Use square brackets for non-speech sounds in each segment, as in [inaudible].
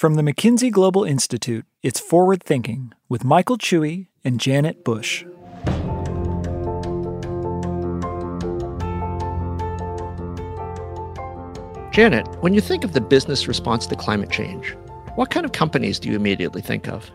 From the McKinsey Global Institute, it's Forward Thinking with Michael Chui and Janet Bush. Janet, when you think of the business response to climate change, what kind of companies do you immediately think of?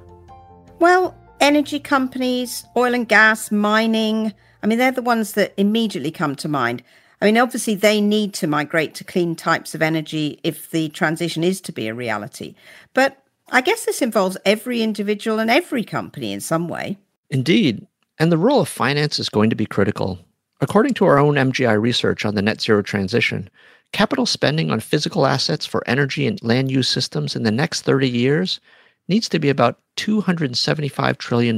Well, energy companies, oil and gas, mining. I mean, they're the ones that immediately come to mind. I mean, obviously, they need to migrate to clean types of energy if the transition is to be a reality. But I guess this involves every individual and every company in some way. Indeed. And the role of finance is going to be critical. According to our own MGI research on the net zero transition, capital spending on physical assets for energy and land use systems in the next 30 years needs to be about $275 trillion.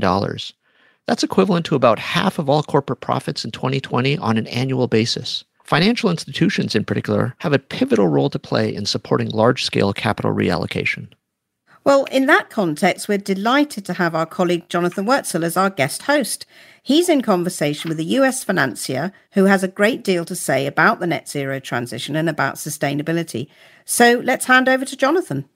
That's equivalent to about half of all corporate profits in 2020 on an annual basis. Financial institutions, in particular, have a pivotal role to play in supporting large scale capital reallocation. Well, in that context, we're delighted to have our colleague Jonathan Woetzel as our guest host. He's in conversation with a US financier who has a great deal to say about the net zero transition and about sustainability. So let's hand over to Jonathan.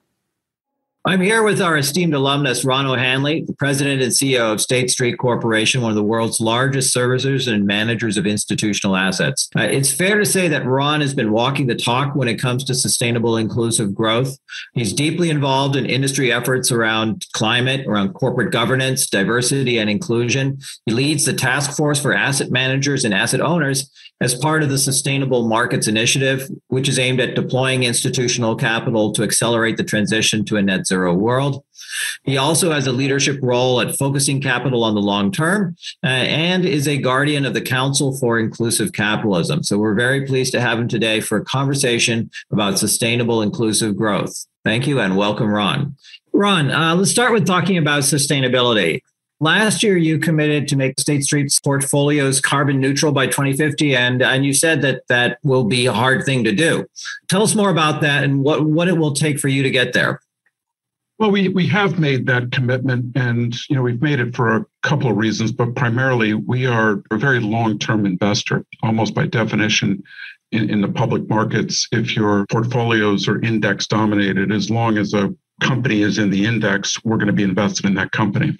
I'm here with our esteemed alumnus, Ron O'Hanley, the president and CEO of State Street Corporation, one of the world's largest servicers and managers of institutional assets. Uh, it's fair to say that Ron has been walking the talk when it comes to sustainable, inclusive growth. He's deeply involved in industry efforts around climate, around corporate governance, diversity, and inclusion. He leads the task force for asset managers and asset owners as part of the Sustainable Markets Initiative, which is aimed at deploying institutional capital to accelerate the transition to a net zero world. He also has a leadership role at focusing capital on the long term uh, and is a guardian of the Council for Inclusive Capitalism. So we're very pleased to have him today for a conversation about sustainable inclusive growth. Thank you and welcome, Ron. Ron, uh, let's start with talking about sustainability. Last year, you committed to make State Street's portfolios carbon neutral by 2050, and, and you said that that will be a hard thing to do. Tell us more about that and what, what it will take for you to get there. Well, we, we have made that commitment, and you know we've made it for a couple of reasons, but primarily we are a very long-term investor, almost by definition. In, in the public markets, if your portfolios are index dominated, as long as a company is in the index, we're going to be invested in that company.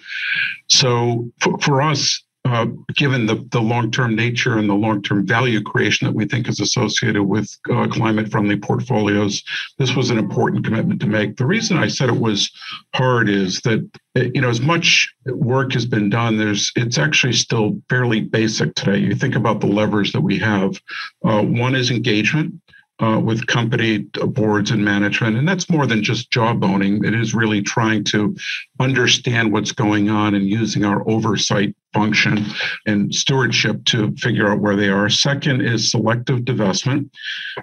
So for, for us, uh, given the, the long-term nature and the long-term value creation that we think is associated with uh, climate-friendly portfolios, this was an important commitment to make. The reason I said it was hard is that you know as much work has been done, there's it's actually still fairly basic today. You think about the levers that we have. Uh, one is engagement uh, with company boards and management. And that's more than just jawboning. It is really trying to understand what's going on and using our oversight function and stewardship to figure out where they are. Second is selective divestment,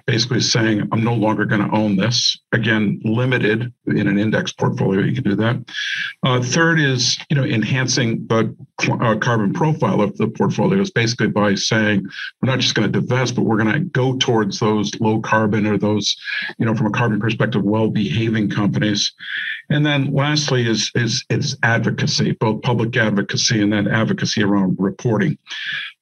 basically saying, I'm no longer going to own this. Again, limited in an index portfolio, you can do that. Uh, third is, you know, enhancing the uh, carbon profile of the portfolios, basically by saying, we're not just going to divest, but we're going to go towards those low carbon or those, you know, from a carbon perspective, well-behaving companies. And then lastly is, is, is advocacy, both public advocacy and then advocacy around reporting.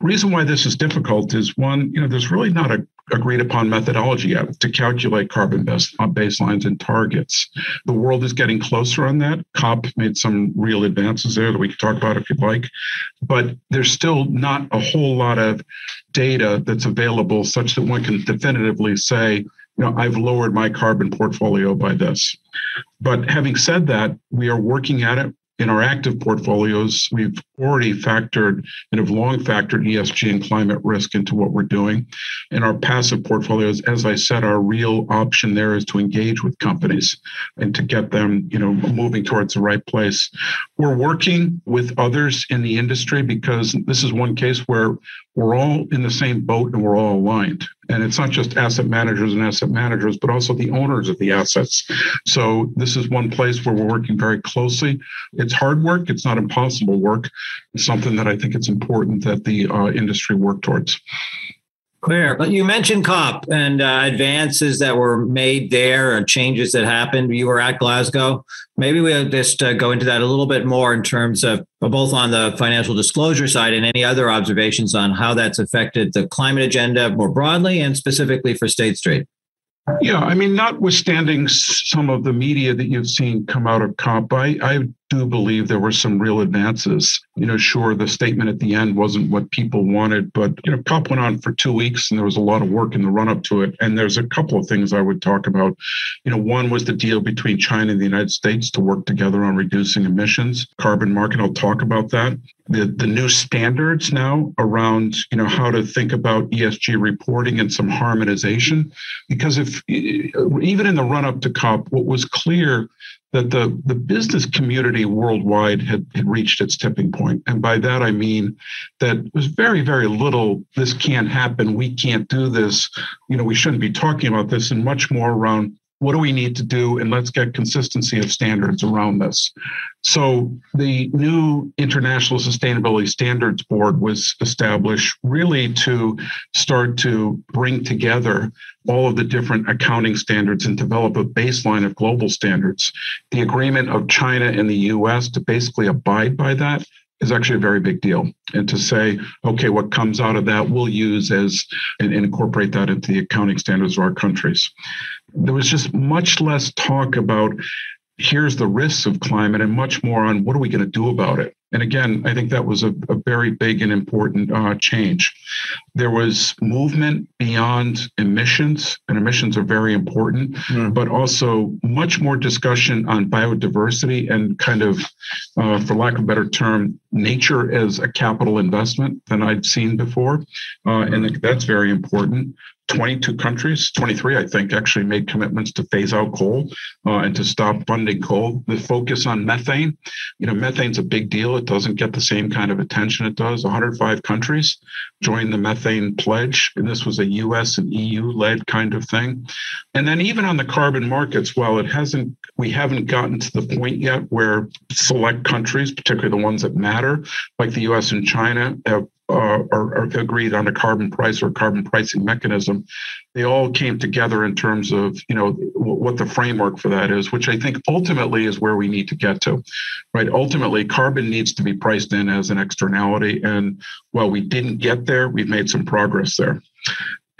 reason why this is difficult is one, you know, there's really not a agreed upon methodology yet to calculate carbon uh, baselines and targets. The world is getting closer on that. COP made some real advances there that we could talk about if you'd like, but there's still not a whole lot of data that's available such that one can definitively say, you know, I've lowered my carbon portfolio by this. But having said that, we are working at it in our active portfolios, we've already factored and have long factored ESG and climate risk into what we're doing. In our passive portfolios, as I said, our real option there is to engage with companies and to get them, you know, moving towards the right place. We're working with others in the industry because this is one case where we're all in the same boat and we're all aligned. And it's not just asset managers and asset managers, but also the owners of the assets. So this is one place where we're working very closely. It's hard work. It's not impossible work. It's something that I think it's important that the uh, industry work towards. Clear. But you mentioned COP and uh, advances that were made there and changes that happened. You were at Glasgow. Maybe we'll just uh, go into that a little bit more in terms of both on the financial disclosure side and any other observations on how that's affected the climate agenda more broadly and specifically for State Street. Yeah, I mean, notwithstanding some of the media that you've seen come out of COP, I, I do believe there were some real advances. You know, sure, the statement at the end wasn't what people wanted, but, you know, COP went on for two weeks and there was a lot of work in the run up to it. And there's a couple of things I would talk about. You know, one was the deal between China and the United States to work together on reducing emissions, carbon market. I'll talk about that. The, the new standards now around, you know, how to think about ESG reporting and some harmonization. Because if even in the run up to COP, what was clear that the, the business community worldwide had, had reached its tipping point. And by that, I mean that it was very, very little, this can't happen, we can't do this, you know, we shouldn't be talking about this, and much more around what do we need to do and let's get consistency of standards around this. So the new international sustainability standards board was established really to start to bring together all of the different accounting standards and develop a baseline of global standards. The agreement of china and the us to basically abide by that is actually a very big deal. And to say, okay, what comes out of that we'll use as and, incorporate that into the accounting standards of our countries there was just much less talk about here's the risks of climate and much more on what are we going to do about it. And again, I think that was a, a very big and important uh, change. There was movement beyond emissions, and emissions are very important, mm. but also much more discussion on biodiversity and kind of, uh, for lack of a better term, nature as a capital investment than I'd seen before. Uh, and that's very important. 22 countries, 23, I think, actually made commitments to phase out coal uh, and to stop funding coal. The focus on methane, you know, methane's a big deal. It doesn't get the same kind of attention it does. 105 countries joined the methane pledge, and this was a US and EU led kind of thing. And then even on the carbon markets, while it hasn't, we haven't gotten to the point yet where select countries, particularly the ones that matter, like the US and China, have uh, are, are, agreed on a carbon price or carbon pricing mechanism. They all came together in terms of you know what the framework for that is, which I think ultimately is where we need to get to. Right, ultimately, carbon needs to be priced in as an externality, and while we didn't get there, we've made some progress there.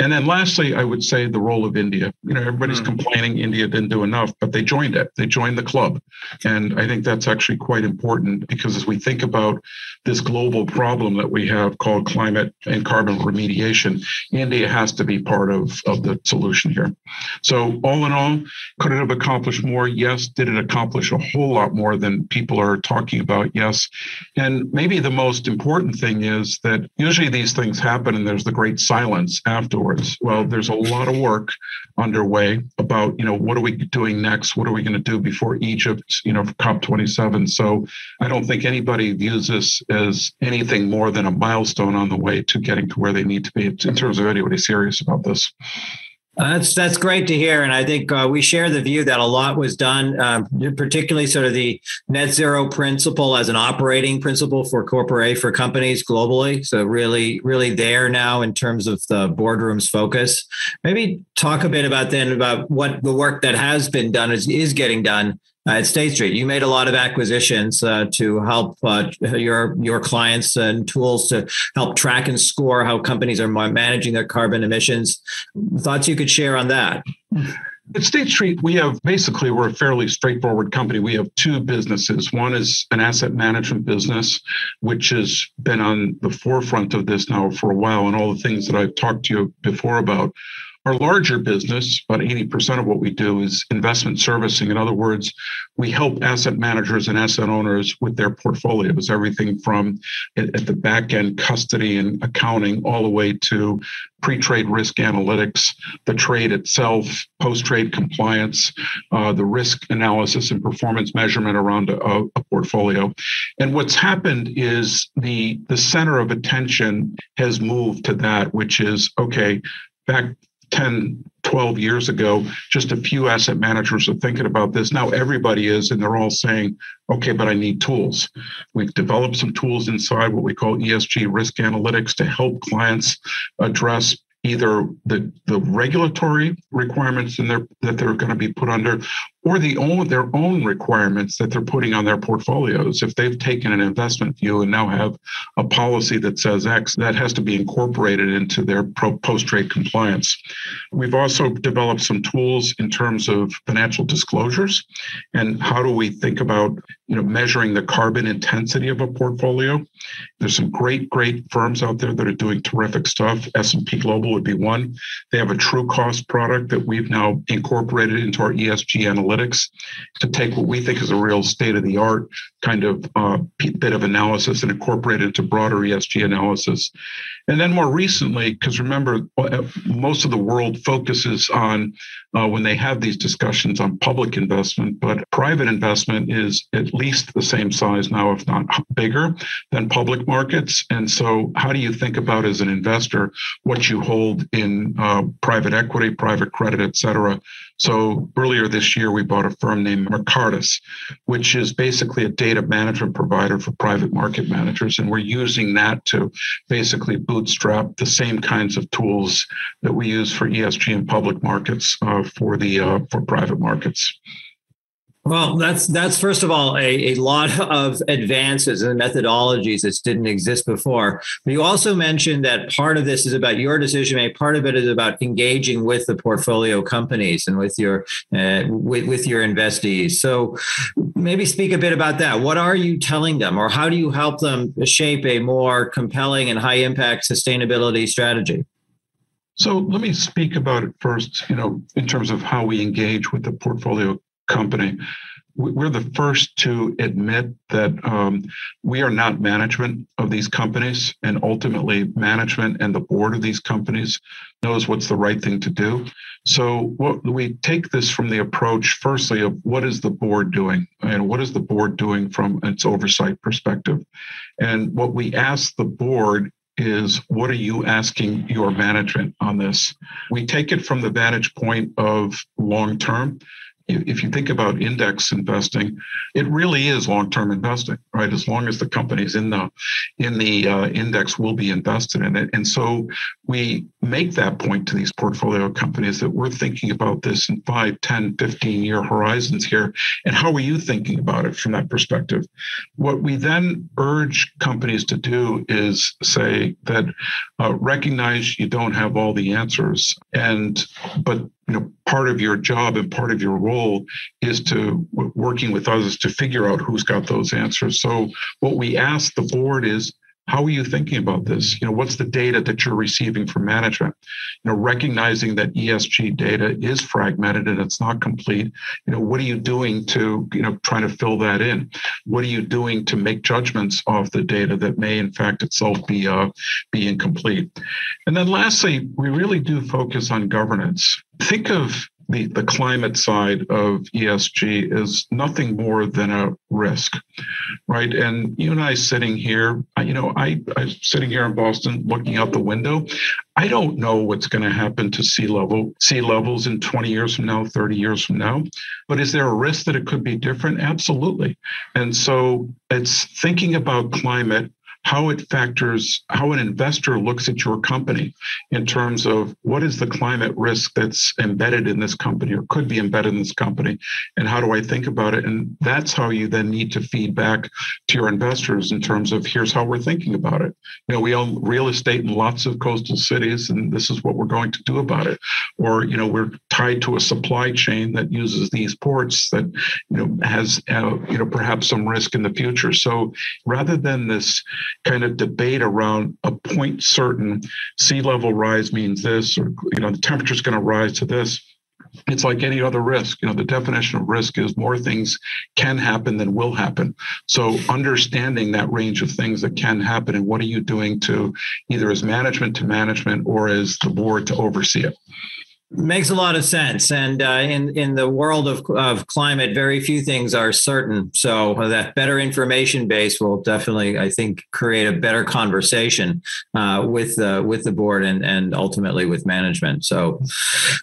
And then lastly, I would say the role of India. You know, everybody's mm. complaining India didn't do enough, but they joined it. They joined the club. And I think that's actually quite important because as we think about this global problem that we have called climate and carbon remediation, India has to be part of, of the solution here. So all in all, could it have accomplished more? Yes. Did it accomplish a whole lot more than people are talking about? Yes. And maybe the most important thing is that usually these things happen and there's the great silence afterwards well, there's a lot of work underway about, you know, what are we doing next? What are we going to do before Egypt, you know, COP27? So I don't think anybody views this as anything more than a milestone on the way to getting to where they need to be in terms of anybody serious about this. Uh, that's that's great to hear, and I think uh, we share the view that a lot was done, um, particularly sort of the net zero principle as an operating principle for corporate for companies globally. So really, really there now in terms of the boardroom's focus. Maybe talk a bit about then about what the work that has been done is is getting done at State Street. You made a lot of acquisitions uh, to help uh, your your clients and tools to help track and score how companies are managing their carbon emissions. Thoughts you could share on that? At State Street, we have basically, we're a fairly straightforward company. We have two businesses. One is an asset management business, which has been on the forefront of this now for a while, and all the things that I've talked to you before about. Our larger business, about 80% of what we do is investment servicing. In other words, we help asset managers and asset owners with their portfolios, everything from at, the back end custody and accounting all the way to pre-trade risk analytics, the trade itself, post-trade compliance, uh, the risk analysis and performance measurement around a, a, portfolio. And what's happened is the the center of attention has moved to that, which is okay. Back 10, 12 years ago, just a few asset managers are thinking about this. Now everybody is, and they're all saying, okay, but I need tools. We've developed some tools inside what we call ESG risk analytics to help clients address either the, the regulatory requirements in their, that they're going to be put under or the own their own requirements that they're putting on their portfolios. If they've taken an investment view and now have a policy that says X, that has to be incorporated into their post trade compliance. We've also developed some tools in terms of financial disclosures and how do we think about you know measuring the carbon intensity of a portfolio. There's some great great firms out there that are doing terrific stuff. S&P Global would be one. They have a true cost product that we've now incorporated into our ESG analytics to take what we think is a real state of the art kind of uh, bit of analysis and incorporate it into broader ESG analysis. And then more recently, because remember, uh, most of the world focuses on uh, when they have these discussions on public investment, but private investment is at least the same size now, if not bigger than public markets. And so, how do you think about as an investor what you hold in uh, private equity, private credit, et cetera? So earlier this year, we bought a firm named Mercatus, which is basically a data management provider for private market managers. And we're using that to basically bootstrap the same kinds of tools that we use for ESG and public markets uh, for the uh, for private markets. Well, that's that's first of all a, a lot [laughs] of advances and methodologies that didn't exist before. But you also mentioned that part of this is about your decision making. Part of it is about engaging with the portfolio companies and with your uh, with, with your investees. So maybe speak a bit about that. What are you telling them, or how do you help them shape a more compelling and high impact sustainability strategy? So let me speak about it first, you know, in terms of how we engage with the portfolio company. We're the first to admit that um, we are not management of these companies, and ultimately, management and the board of these companies knows what's the right thing to do. So, what we take this from the approach, firstly, of what is the board doing, and what is the board doing from its oversight perspective, and what we ask the board is what are you asking your management on this? We take it from the vantage point of long term if you think about index investing, it really is long-term investing, right? As long as the company's in the in the uh, index, will be invested in it. And so we make that point to these portfolio companies that we're thinking about this in 5, 10, 15 year horizons here. And how are you thinking about it from that perspective? What we then urge companies to do is say that uh, recognize you don't have all the answers and but you know part of your job and part of your role is to working with others to figure out who's got those answers. So what we ask the board is how are you thinking about this? You know, what's the data that you're receiving from management? You know, recognizing that ESG data is fragmented and it's not complete. You know, what are you doing to, you know, trying to fill that in? What are you doing to make judgments of the data that may, in fact, itself be uh, be incomplete? And then lastly, we really do focus on governance. Think of the, the climate side of ESG is nothing more than a risk, right? And you and I sitting here, you know, I, I'm sitting here in Boston looking out the window. I don't know what's going to happen to sea level, sea levels in 20 years from now, 30 years from now. But is there a risk that it could be different? Absolutely. And so it's thinking about climate how it factors, how an investor looks at your company in terms of what is the climate risk that's embedded in this company or could be embedded in this company, and how do I think about it? And that's how you then need to feed back to your investors in terms of here's how we're thinking about it. You know, we own real estate in lots of coastal cities, and this is what we're going to do about it. Or, you know, we're tied to a supply chain that uses these ports that, you know, has, uh, you know, perhaps some risk in the future. So rather than this kind of debate around a point certain sea level rise means this, or you know, the temperature is going to rise to this. It's like any other risk. You know, the definition of risk is more things can happen than will happen. So understanding that range of things that can happen and what are you doing to either as management to management or as the board to oversee it. Makes a lot of sense. And uh, in in the world of of climate, very few things are certain. So that better information base will definitely, I think, create a better conversation uh, with the with the board and and ultimately with management. So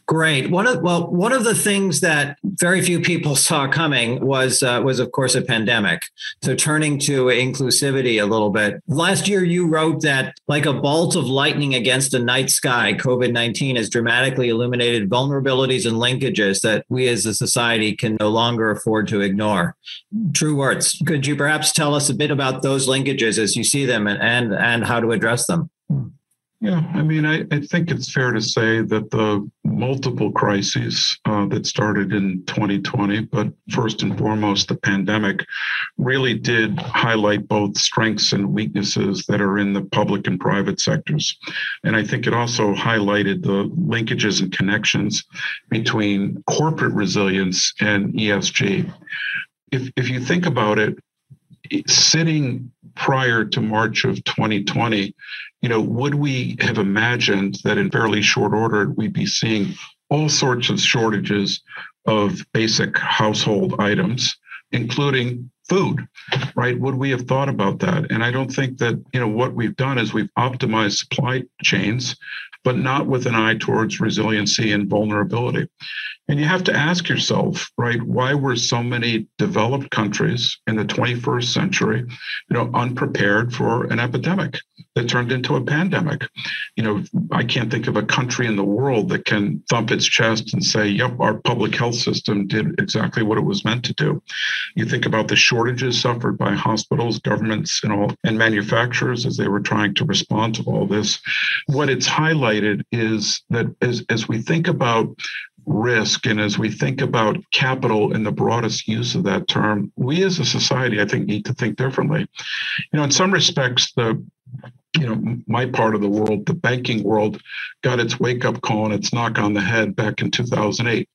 great. One of well, one of the things that very few people [laughs] saw coming was uh, was of course a pandemic. So turning to inclusivity a little bit. Last year, you wrote that like a bolt of lightning against a night sky, COVID nineteen has dramatically illuminated vulnerabilities and linkages that we as a society can no longer afford to ignore. True words. Could you perhaps tell us a bit about those linkages as you see them and, and, and how to address them? Hmm. Yeah, I mean, I, I think it's fair to say that the multiple crises uh, that started in 2020, but first and foremost, the pandemic, really did highlight both strengths and weaknesses that are in the public and private sectors. And I think it also highlighted the linkages and connections between corporate resilience and ESG. If, if you think about it, sitting prior to March of 2020, you know, would we have imagined that in fairly short order we'd be seeing all sorts of shortages of basic household items, including food, right? Would we have thought about that? And I don't think that, you know, what we've done is we've optimized supply chains, but not with an eye towards resiliency and vulnerability. And you have to ask yourself, right, why were so many developed countries in the 21st century, you know, unprepared for an epidemic that turned into a pandemic? You know, I can't think of a country in the world that can thump its chest and say, yep, our public health system did exactly what it was meant to do. You think about the shortages suffered by hospitals, governments, and all and manufacturers as they were trying to respond to all this. What it's highlighted is that as, as we think about risk. And as we think about capital in the broadest use of that term, we as a society, I think, need to think differently. You know, in some respects, the you know, my part of the world, the banking world, got its wake up call and its knock on the head back in 2008.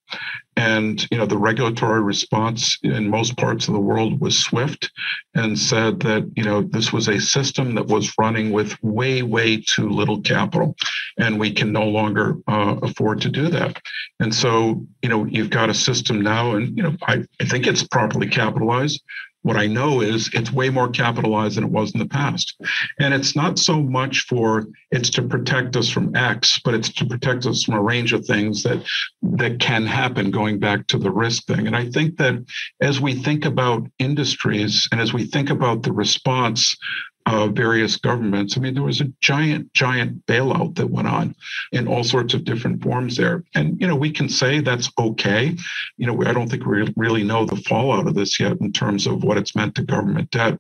And, you know, the regulatory response in most parts of the world was swift and said that, you know, this was a system that was running with way, way too little capital. And we can no longer uh, afford to do that. And so, you know, you've got a system now, and, you know, I, I think it's properly capitalized. What I know is it's way more capitalized than it was in the past. And it's not so much for it's to protect us from X, but it's to protect us from a range of things that that can happen going back to the risk thing. And I think that as we think about industries and as we think about the response uh, various governments. I mean, there was a giant, giant bailout that went on in all sorts of different forms there. And, you know, we can say that's okay. You know, I don't think we really know the fallout of this yet in terms of what it's meant to government debt.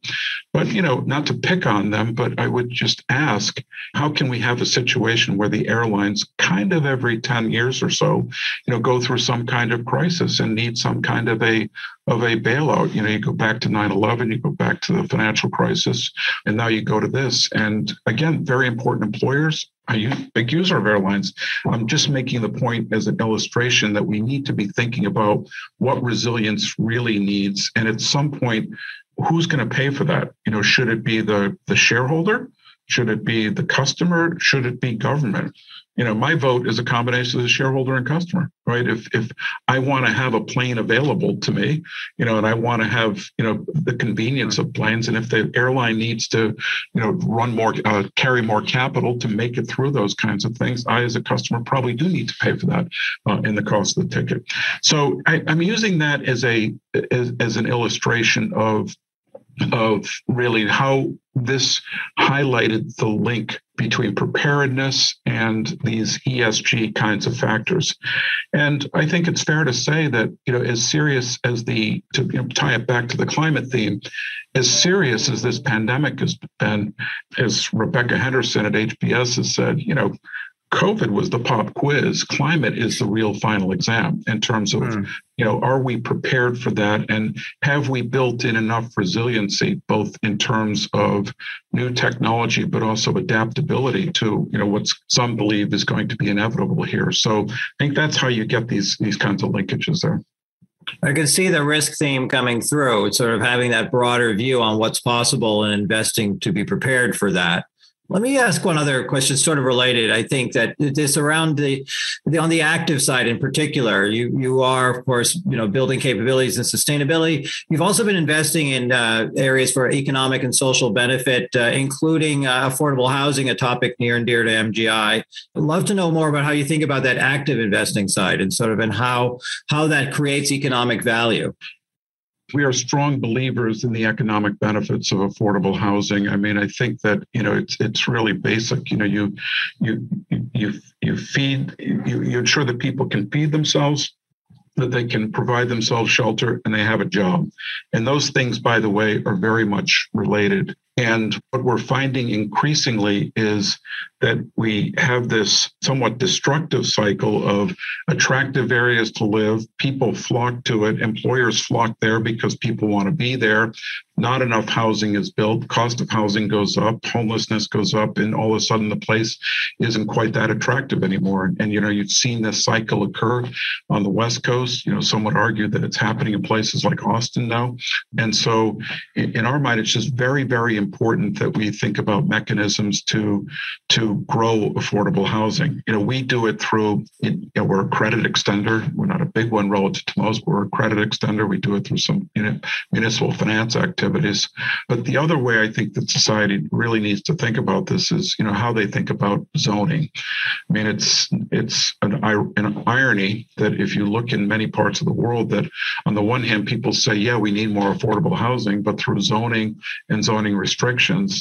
But, you know, not to pick on them, but I would just ask how can we have a situation where the airlines kind of every 10 years or so, you know, go through some kind of crisis and need some kind of a of a bailout. You know, you go back to 9 11, you go back to the financial crisis, and now you go to this. And again, very important employers. Use big user of airlines. I'm just making the point as an illustration that we need to be thinking about what resilience really needs. And at some point, who's going to pay for that? You know, should it be the, the shareholder? Should it be the customer? Should it be government? You know my vote is a combination of the shareholder and customer right? If if i want to have a plane available to me you know and i want to have you know the convenience of planes and if the airline needs to you know run more uh, carry more capital to make it through those kinds of things i as a customer probably do need to pay for that uh, in the cost of the ticket. So I, i'm using that as a as, as an illustration of of really how this highlighted the link between preparedness and these ESG kinds of factors. And I think it's fair to say that, you know, as serious as the, to you know, tie it back to the climate theme, as serious as this pandemic has been, as Rebecca Henderson at HBS has said, you know, COVID was the pop quiz. Climate is the real final exam in terms of, mm. you know, are we prepared for that? And have we built in enough resiliency, both in terms of new technology, but also adaptability to, you know, what some believe is going to be inevitable here. So I think that's how you get these, these kinds of linkages there. I can see the risk theme coming through, sort of having that broader view on what's possible and investing to be prepared for that. Let me ask one other question, sort of related. I think that this around the, the, on the active side in particular, you you are of course you know building capabilities and sustainability. You've also been investing in uh, areas for economic and social benefit, uh, including uh, affordable housing, a topic near and dear to MGI. I'd love to know more about how you think about that active investing side and sort of and how how that creates economic value. We are strong believers in the economic benefits of affordable housing. I mean, I think that you know it's it's really basic. You know, you you you you feed you, you ensure that people can feed themselves that they can provide themselves shelter and they have a job. And those things, by the way, are very much related. And what we're finding increasingly is that we have this somewhat destructive cycle of attractive areas to live. People flock to it. Employers flock there because people want to be there. Not enough housing is built. Cost of housing goes up. Homelessness goes up. And all of a sudden, the place isn't quite that attractive anymore. And, you know, you've seen this cycle occur on the West Coast. You know, some would argue that it's happening in places like Austin now. And so, in our mind, it's just very, very important that we think about mechanisms to, to grow affordable housing. You know, we do it through, you know, we're a credit extender. We're not a big one relative to most, but we're a credit extender. We do it through some you know, municipal finance activities. But the other way I think that society really needs to think about this is, you know, how they think about zoning. I mean, it's it's an, an irony that if you look in many parts of the world, that on the one hand, people say, yeah, we need more affordable housing, but through zoning and zoning restrictions,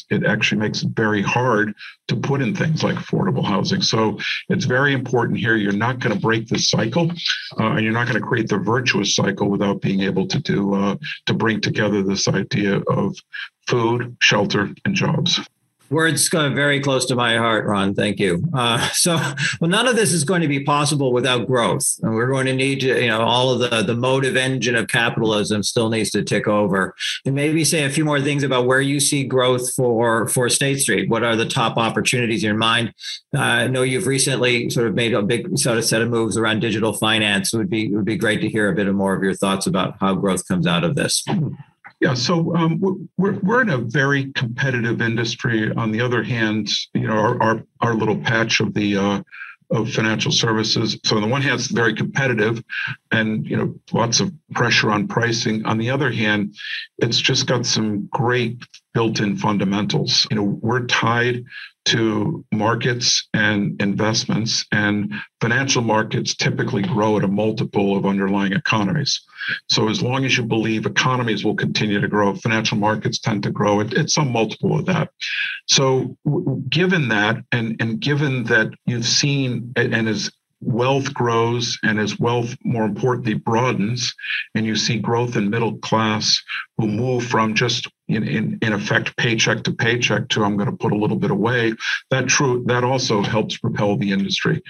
it actually makes it very hard to put in things like affordable housing. So it's very important here. You're not going to break this cycle, uh, and you're not going to create the virtuous cycle without being able to do uh, to bring together this idea of food, shelter, and jobs words go very close to my heart, Ron. Thank you. Uh, so, well, none of this is going to be possible without growth, and we're going to need to, you know, all of the the motive engine of capitalism still needs to tick over. And maybe say a few more things about where you see growth for for State Street. What are the top opportunities in your mind? Uh, I know you've recently sort of made a big sort of set of moves around digital finance. It would be it would be great to hear a bit more of your thoughts about how growth comes out of this. Yeah, so um, we're we're in a very competitive industry. On the other hand, you know, our our, our little patch of the uh, of financial services. So on the one hand, it's very competitive, and you know, lots of pressure on pricing. On the other hand, it's just got some great built-in fundamentals. You know, we're tied to markets and investments, and financial markets typically grow at a multiple of underlying economies. So, as long as you believe economies will continue to grow, financial markets tend to grow at, at some multiple of that. So, given that, and, and given that you've seen, and as wealth grows and as wealth more importantly broadens and you see growth in middle class who move from just in, in, in effect paycheck to paycheck to I'm going to put a little bit away. That true that also helps propel the industry.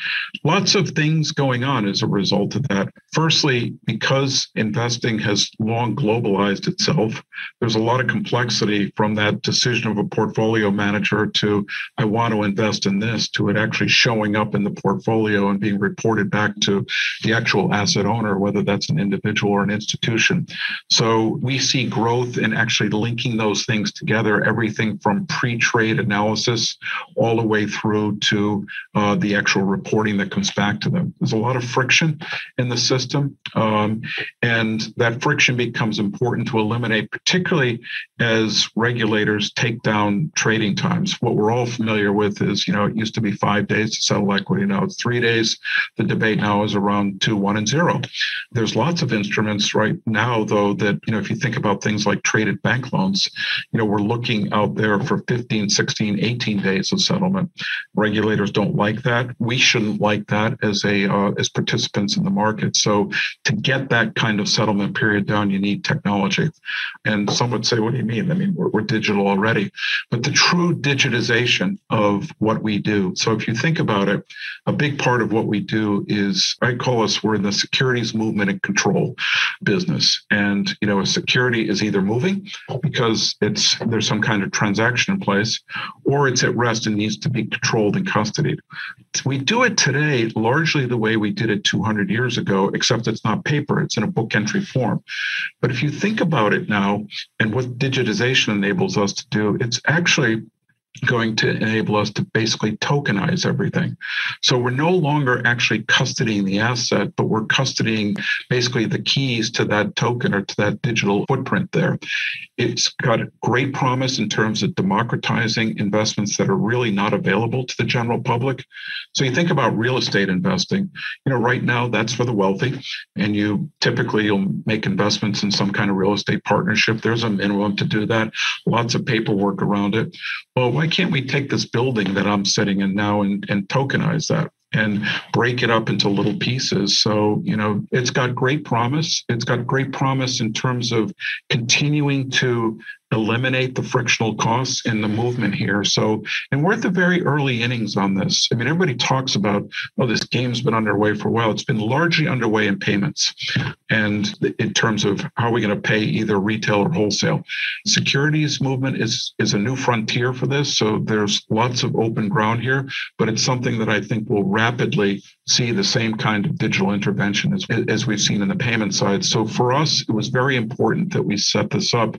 Lots of things going on as a result of that. Firstly, because investing has long globalized itself, there's a lot of complexity from that decision of a portfolio manager to I want to invest in this to it actually showing up in the portfolio and being reported back to the actual asset owner, whether that's an individual or an institution. So we see growth in actually linking those things together, everything from pre trade analysis all the way through to uh, the actual reporting that comes back to them. There's a lot of friction in the system, um, and that friction becomes important to eliminate, particularly as regulators take down trading times. What we're all familiar with is, you know, it used to be five days to settle equity, now it's three days. The debate now is around two, one, and zero. There's lots of instruments right now, though, that, you know, if you think about things like traded bank loans, you know, we're looking out there for 15, 16, 18 days of settlement. Regulators don't like that. We shouldn't like that as a uh, as participants in the market. So to get that kind of settlement period down, you need technology. And some would say, what do you mean? I mean, we're, we're digital already. But the true digitization of what we do. So if you think about it, a big part of what we do is I call us we're in the securities movement and control business. And you know, a security is either moving because because it's there's some kind of transaction in place, or it's at rest and needs to be controlled and custodied. We do it today largely the way we did it 200 years ago, except it's not paper; it's in a book entry form. But if you think about it now, and what digitization enables us to do, it's actually going to enable us to basically tokenize everything. So we're no longer actually custodying the asset, but we're custodying basically the keys to that token or to that digital footprint there. It's got great promise in terms of democratizing investments that are really not available to the general public. So you think about real estate investing, you know, right now that's for the wealthy, and you typically you'll make investments in some kind of real estate partnership. There's a minimum to do that, lots of paperwork around it. Well, why can't we take this building that I'm sitting in now and, and tokenize that? And break it up into little pieces. So, you know, it's got great promise. It's got great promise in terms of continuing to eliminate the frictional costs in the movement here. So, and we're at the very early innings on this. I mean, everybody talks about, oh, this game's been underway for a while. It's been largely underway in payments and in terms of how are we going to pay either retail or wholesale. Securities movement is, is a new frontier for this. So there's lots of open ground here, but it's something that I think will rapidly see the same kind of digital intervention as, as we've seen in the payment side. So for us, it was very important that we set this up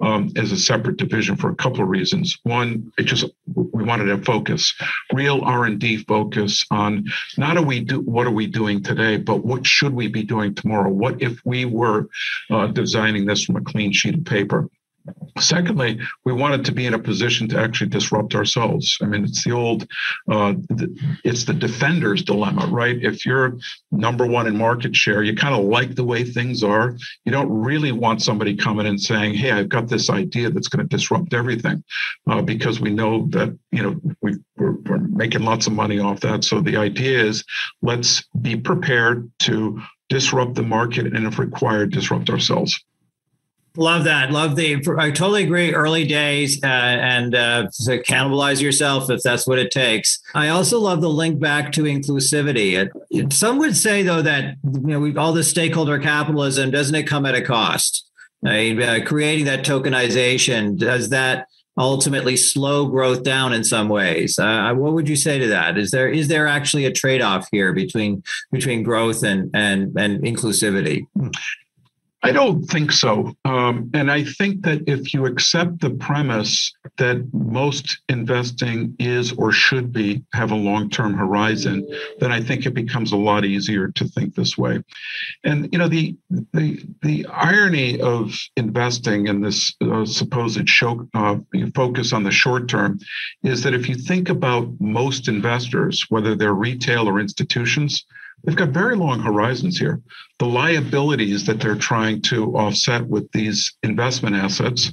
um, as a separate division for a couple of reasons. One, it just we wanted to focus, real R and D focus on not are we do what are we doing today, but what should we be doing tomorrow? What if we were uh, designing this from a clean sheet of paper? Secondly, we wanted to be in a position to actually disrupt ourselves. I mean, it's the old, uh, it's the defender's dilemma, right? If you're number one in market share, you kind of like the way things are. You don't really want somebody coming and saying, "Hey, I've got this idea that's going to disrupt everything," uh, because we know that you know we we're making lots of money off that. So the idea is, let's be prepared to disrupt the market and, if required, disrupt ourselves. Love that. Love the. I totally agree. Early days uh, and uh, to cannibalize yourself if that's what it takes. I also love the link back to inclusivity. It, it, some would say though that you know we, all this stakeholder capitalism doesn't it come at a cost? i Uh, creating that tokenization does that ultimately slow growth down in some ways. Uh, what would you say to that? Is there is there actually a trade off here between between growth and and and inclusivity? I don't think so. Um, and I think that if you accept the premise that most investing is or should be have a long term horizon, then I think it becomes a lot easier to think this way. And you know the the the irony of investing in this uh, supposed show, uh, focus on the short term is that if you think about most investors, whether they're retail or institutions, they've got very long horizons here. The liabilities that they're trying to offset with these investment assets,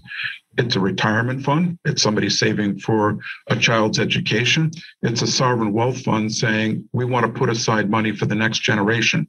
it's a retirement fund, it's somebody saving for a child's education, it's a sovereign wealth fund saying we want to put aside money for the next generation.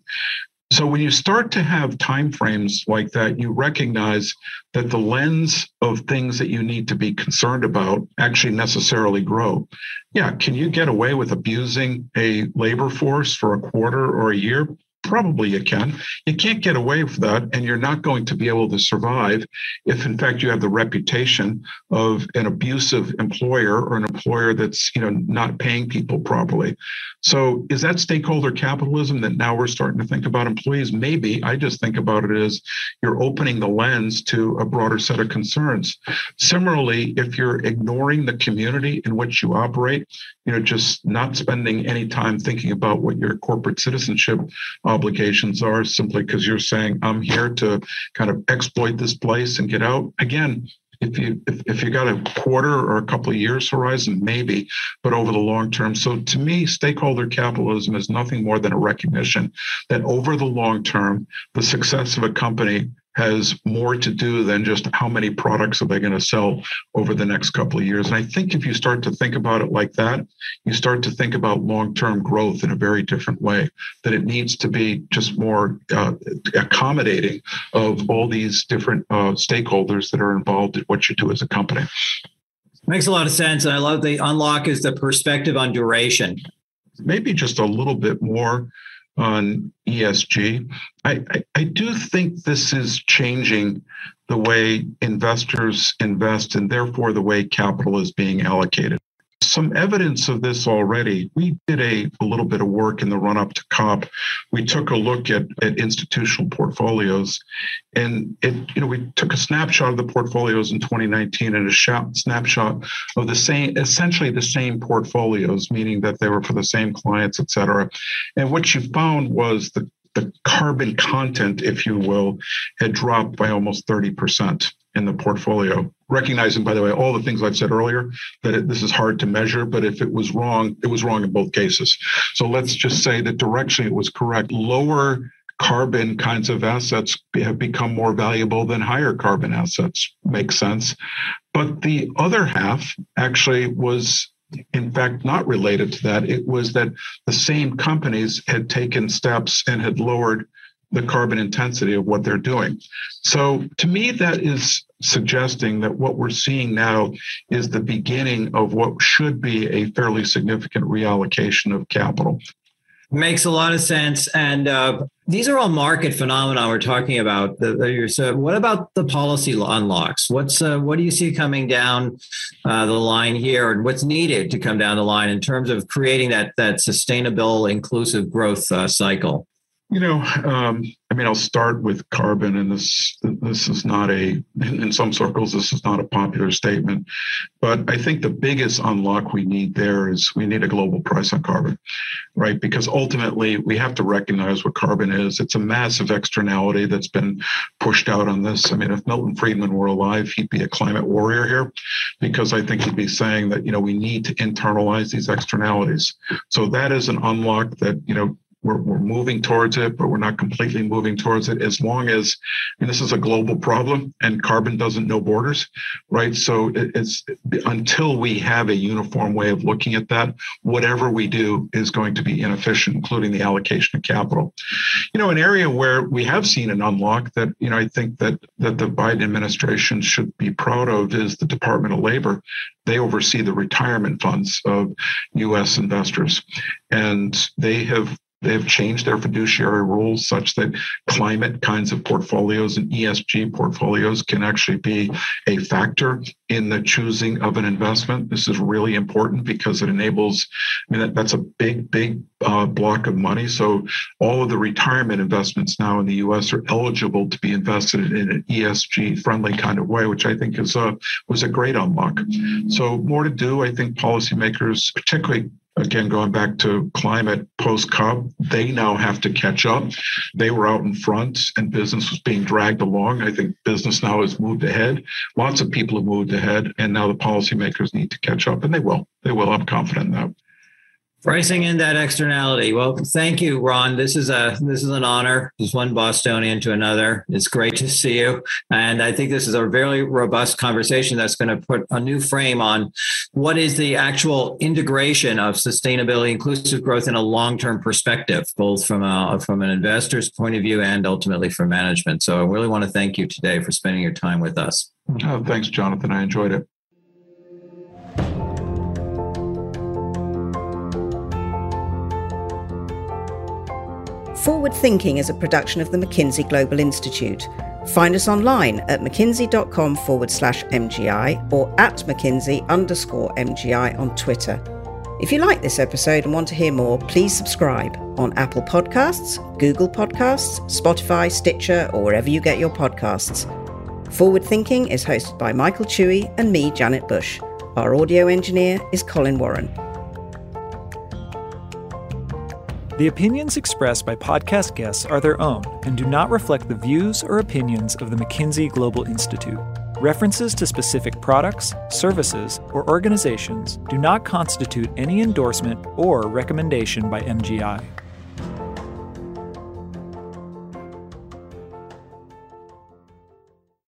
So when you start to have timeframes like that, you recognize that the lens of things that you need to be concerned about actually necessarily grow. Yeah, can you get away with abusing a labor force for a quarter or a year? Probably you can. You can't get away with that, and you're not going to be able to survive if, in fact, you have the reputation of an abusive employer or an employer that's you know not paying people properly. So, is that stakeholder capitalism that now we're starting to think about employees? Maybe. I just think about it as you're opening the lens to a broader set of concerns. Similarly, if you're ignoring the community in which you operate, you know, just not spending any time thinking about what your corporate citizenship obligations are simply because you're saying, I'm here to kind of exploit this place and get out. Again, if you if, if you got a quarter or a couple of years horizon maybe but over the long term so to me stakeholder capitalism is nothing more than a recognition that over the long term the success of a company has more to do than just how many products are they going to sell over the next couple of years. And I think if you start to think about it like that, you start to think about long term growth in a very different way, that it needs to be just more uh, accommodating of all these different uh, stakeholders that are involved in what you do as a company. Makes a lot of sense. And I love the unlock is the perspective on duration. Maybe just a little bit more on ESG. I, I, I, do think this is changing the way investors invest and therefore the way capital is being allocated. Some evidence of this already. We did a, a little bit of work in the run up to COP. We took a look at, at institutional portfolios and it, you know, we took a snapshot of the portfolios in 2019 and a shot, snapshot of the same, essentially the same portfolios, meaning that they were for the same clients, et cetera. And what you found was the the carbon content, if you will, had dropped by almost 30% in the portfolio. Recognizing, by the way, all the things I've said earlier, that it, this is hard to measure, but if it was wrong, it was wrong in both cases. So let's just say that directionally it was correct. Lower carbon kinds of assets have become more valuable than higher carbon assets. Makes sense. But the other half actually was in fact not related to that. It was that the same companies had taken steps and had lowered the carbon intensity of what they're doing. So to me, that is suggesting that what we're seeing now is the beginning of what should be a fairly significant reallocation of capital. Makes a lot of sense. And uh, these are all market phenomena we're talking about. So what about the policy unlocks? What's uh, what do you see coming down uh, the line here, and what's needed to come down the line in terms of creating that that sustainable, inclusive growth uh, cycle? You know, um, I mean, I'll start with carbon, and this this is not a in some circles this is not a popular statement, but I think the biggest unlock we need there is we need a global price on carbon, right? Because ultimately we have to recognize what carbon is. It's a massive externality that's been pushed out on this. I mean, if Milton Friedman were alive, he'd be a climate warrior here, because I think he'd be saying that you know we need to internalize these externalities. So that is an unlock that you know we're, we're moving towards it, but we're not completely moving towards it as long as, and this is a global problem and carbon doesn't know borders, right? So it, it's until we have a uniform way of looking at that, whatever we do is going to be inefficient, including the allocation of capital. You know, an area where we have seen an unlock that, you know, I think that, that the Biden administration should be proud of is the Department of Labor. They oversee the retirement funds of U.S. investors. And they have they have changed their fiduciary rules such that climate kinds of portfolios and ESG portfolios can actually be a factor in the choosing of an investment. This is really important because it enables, I mean, that, that's a big, big uh, block of money. So all of the retirement investments now in the US are eligible to be invested in an ESG friendly kind of way, which I think is a, was a great unlock. So more to do. I think policymakers, particularly again, going back to climate post COP, they now have to catch up. They were out in front and business was being dragged along. I think business now has moved ahead. Lots of people have moved ahead, and now the policymakers need to catch up, and they will. They will. I'm confident in that. Pricing in that externality. Well, thank you, Ron. This is a this is an honor. This one Bostonian to another. It's great to see you, and I think this is a very robust conversation that's going to put a new frame on what is the actual integration of sustainability, inclusive growth in a long term perspective, both from a from an investor's point of view and ultimately for management. So, I really want to thank you today for spending your time with us. Oh, thanks, Jonathan. I enjoyed it. Forward Thinking is a production of the McKinsey Global Institute. Find us online at mckinsey.com forward slash MGI or at McKinsey underscore MGI on Twitter. If you like this episode and want to hear more, please subscribe on Apple Podcasts, Google Podcasts, Spotify, Stitcher, or wherever you get your podcasts. Forward Thinking is hosted by Michael Chui and me, Janet Bush. Our audio engineer is Colin Warren. The opinions expressed by podcast guests are their own and do not reflect the views or opinions of the McKinsey Global Institute. References to specific products, services, or organizations do not constitute any endorsement or recommendation by MGI.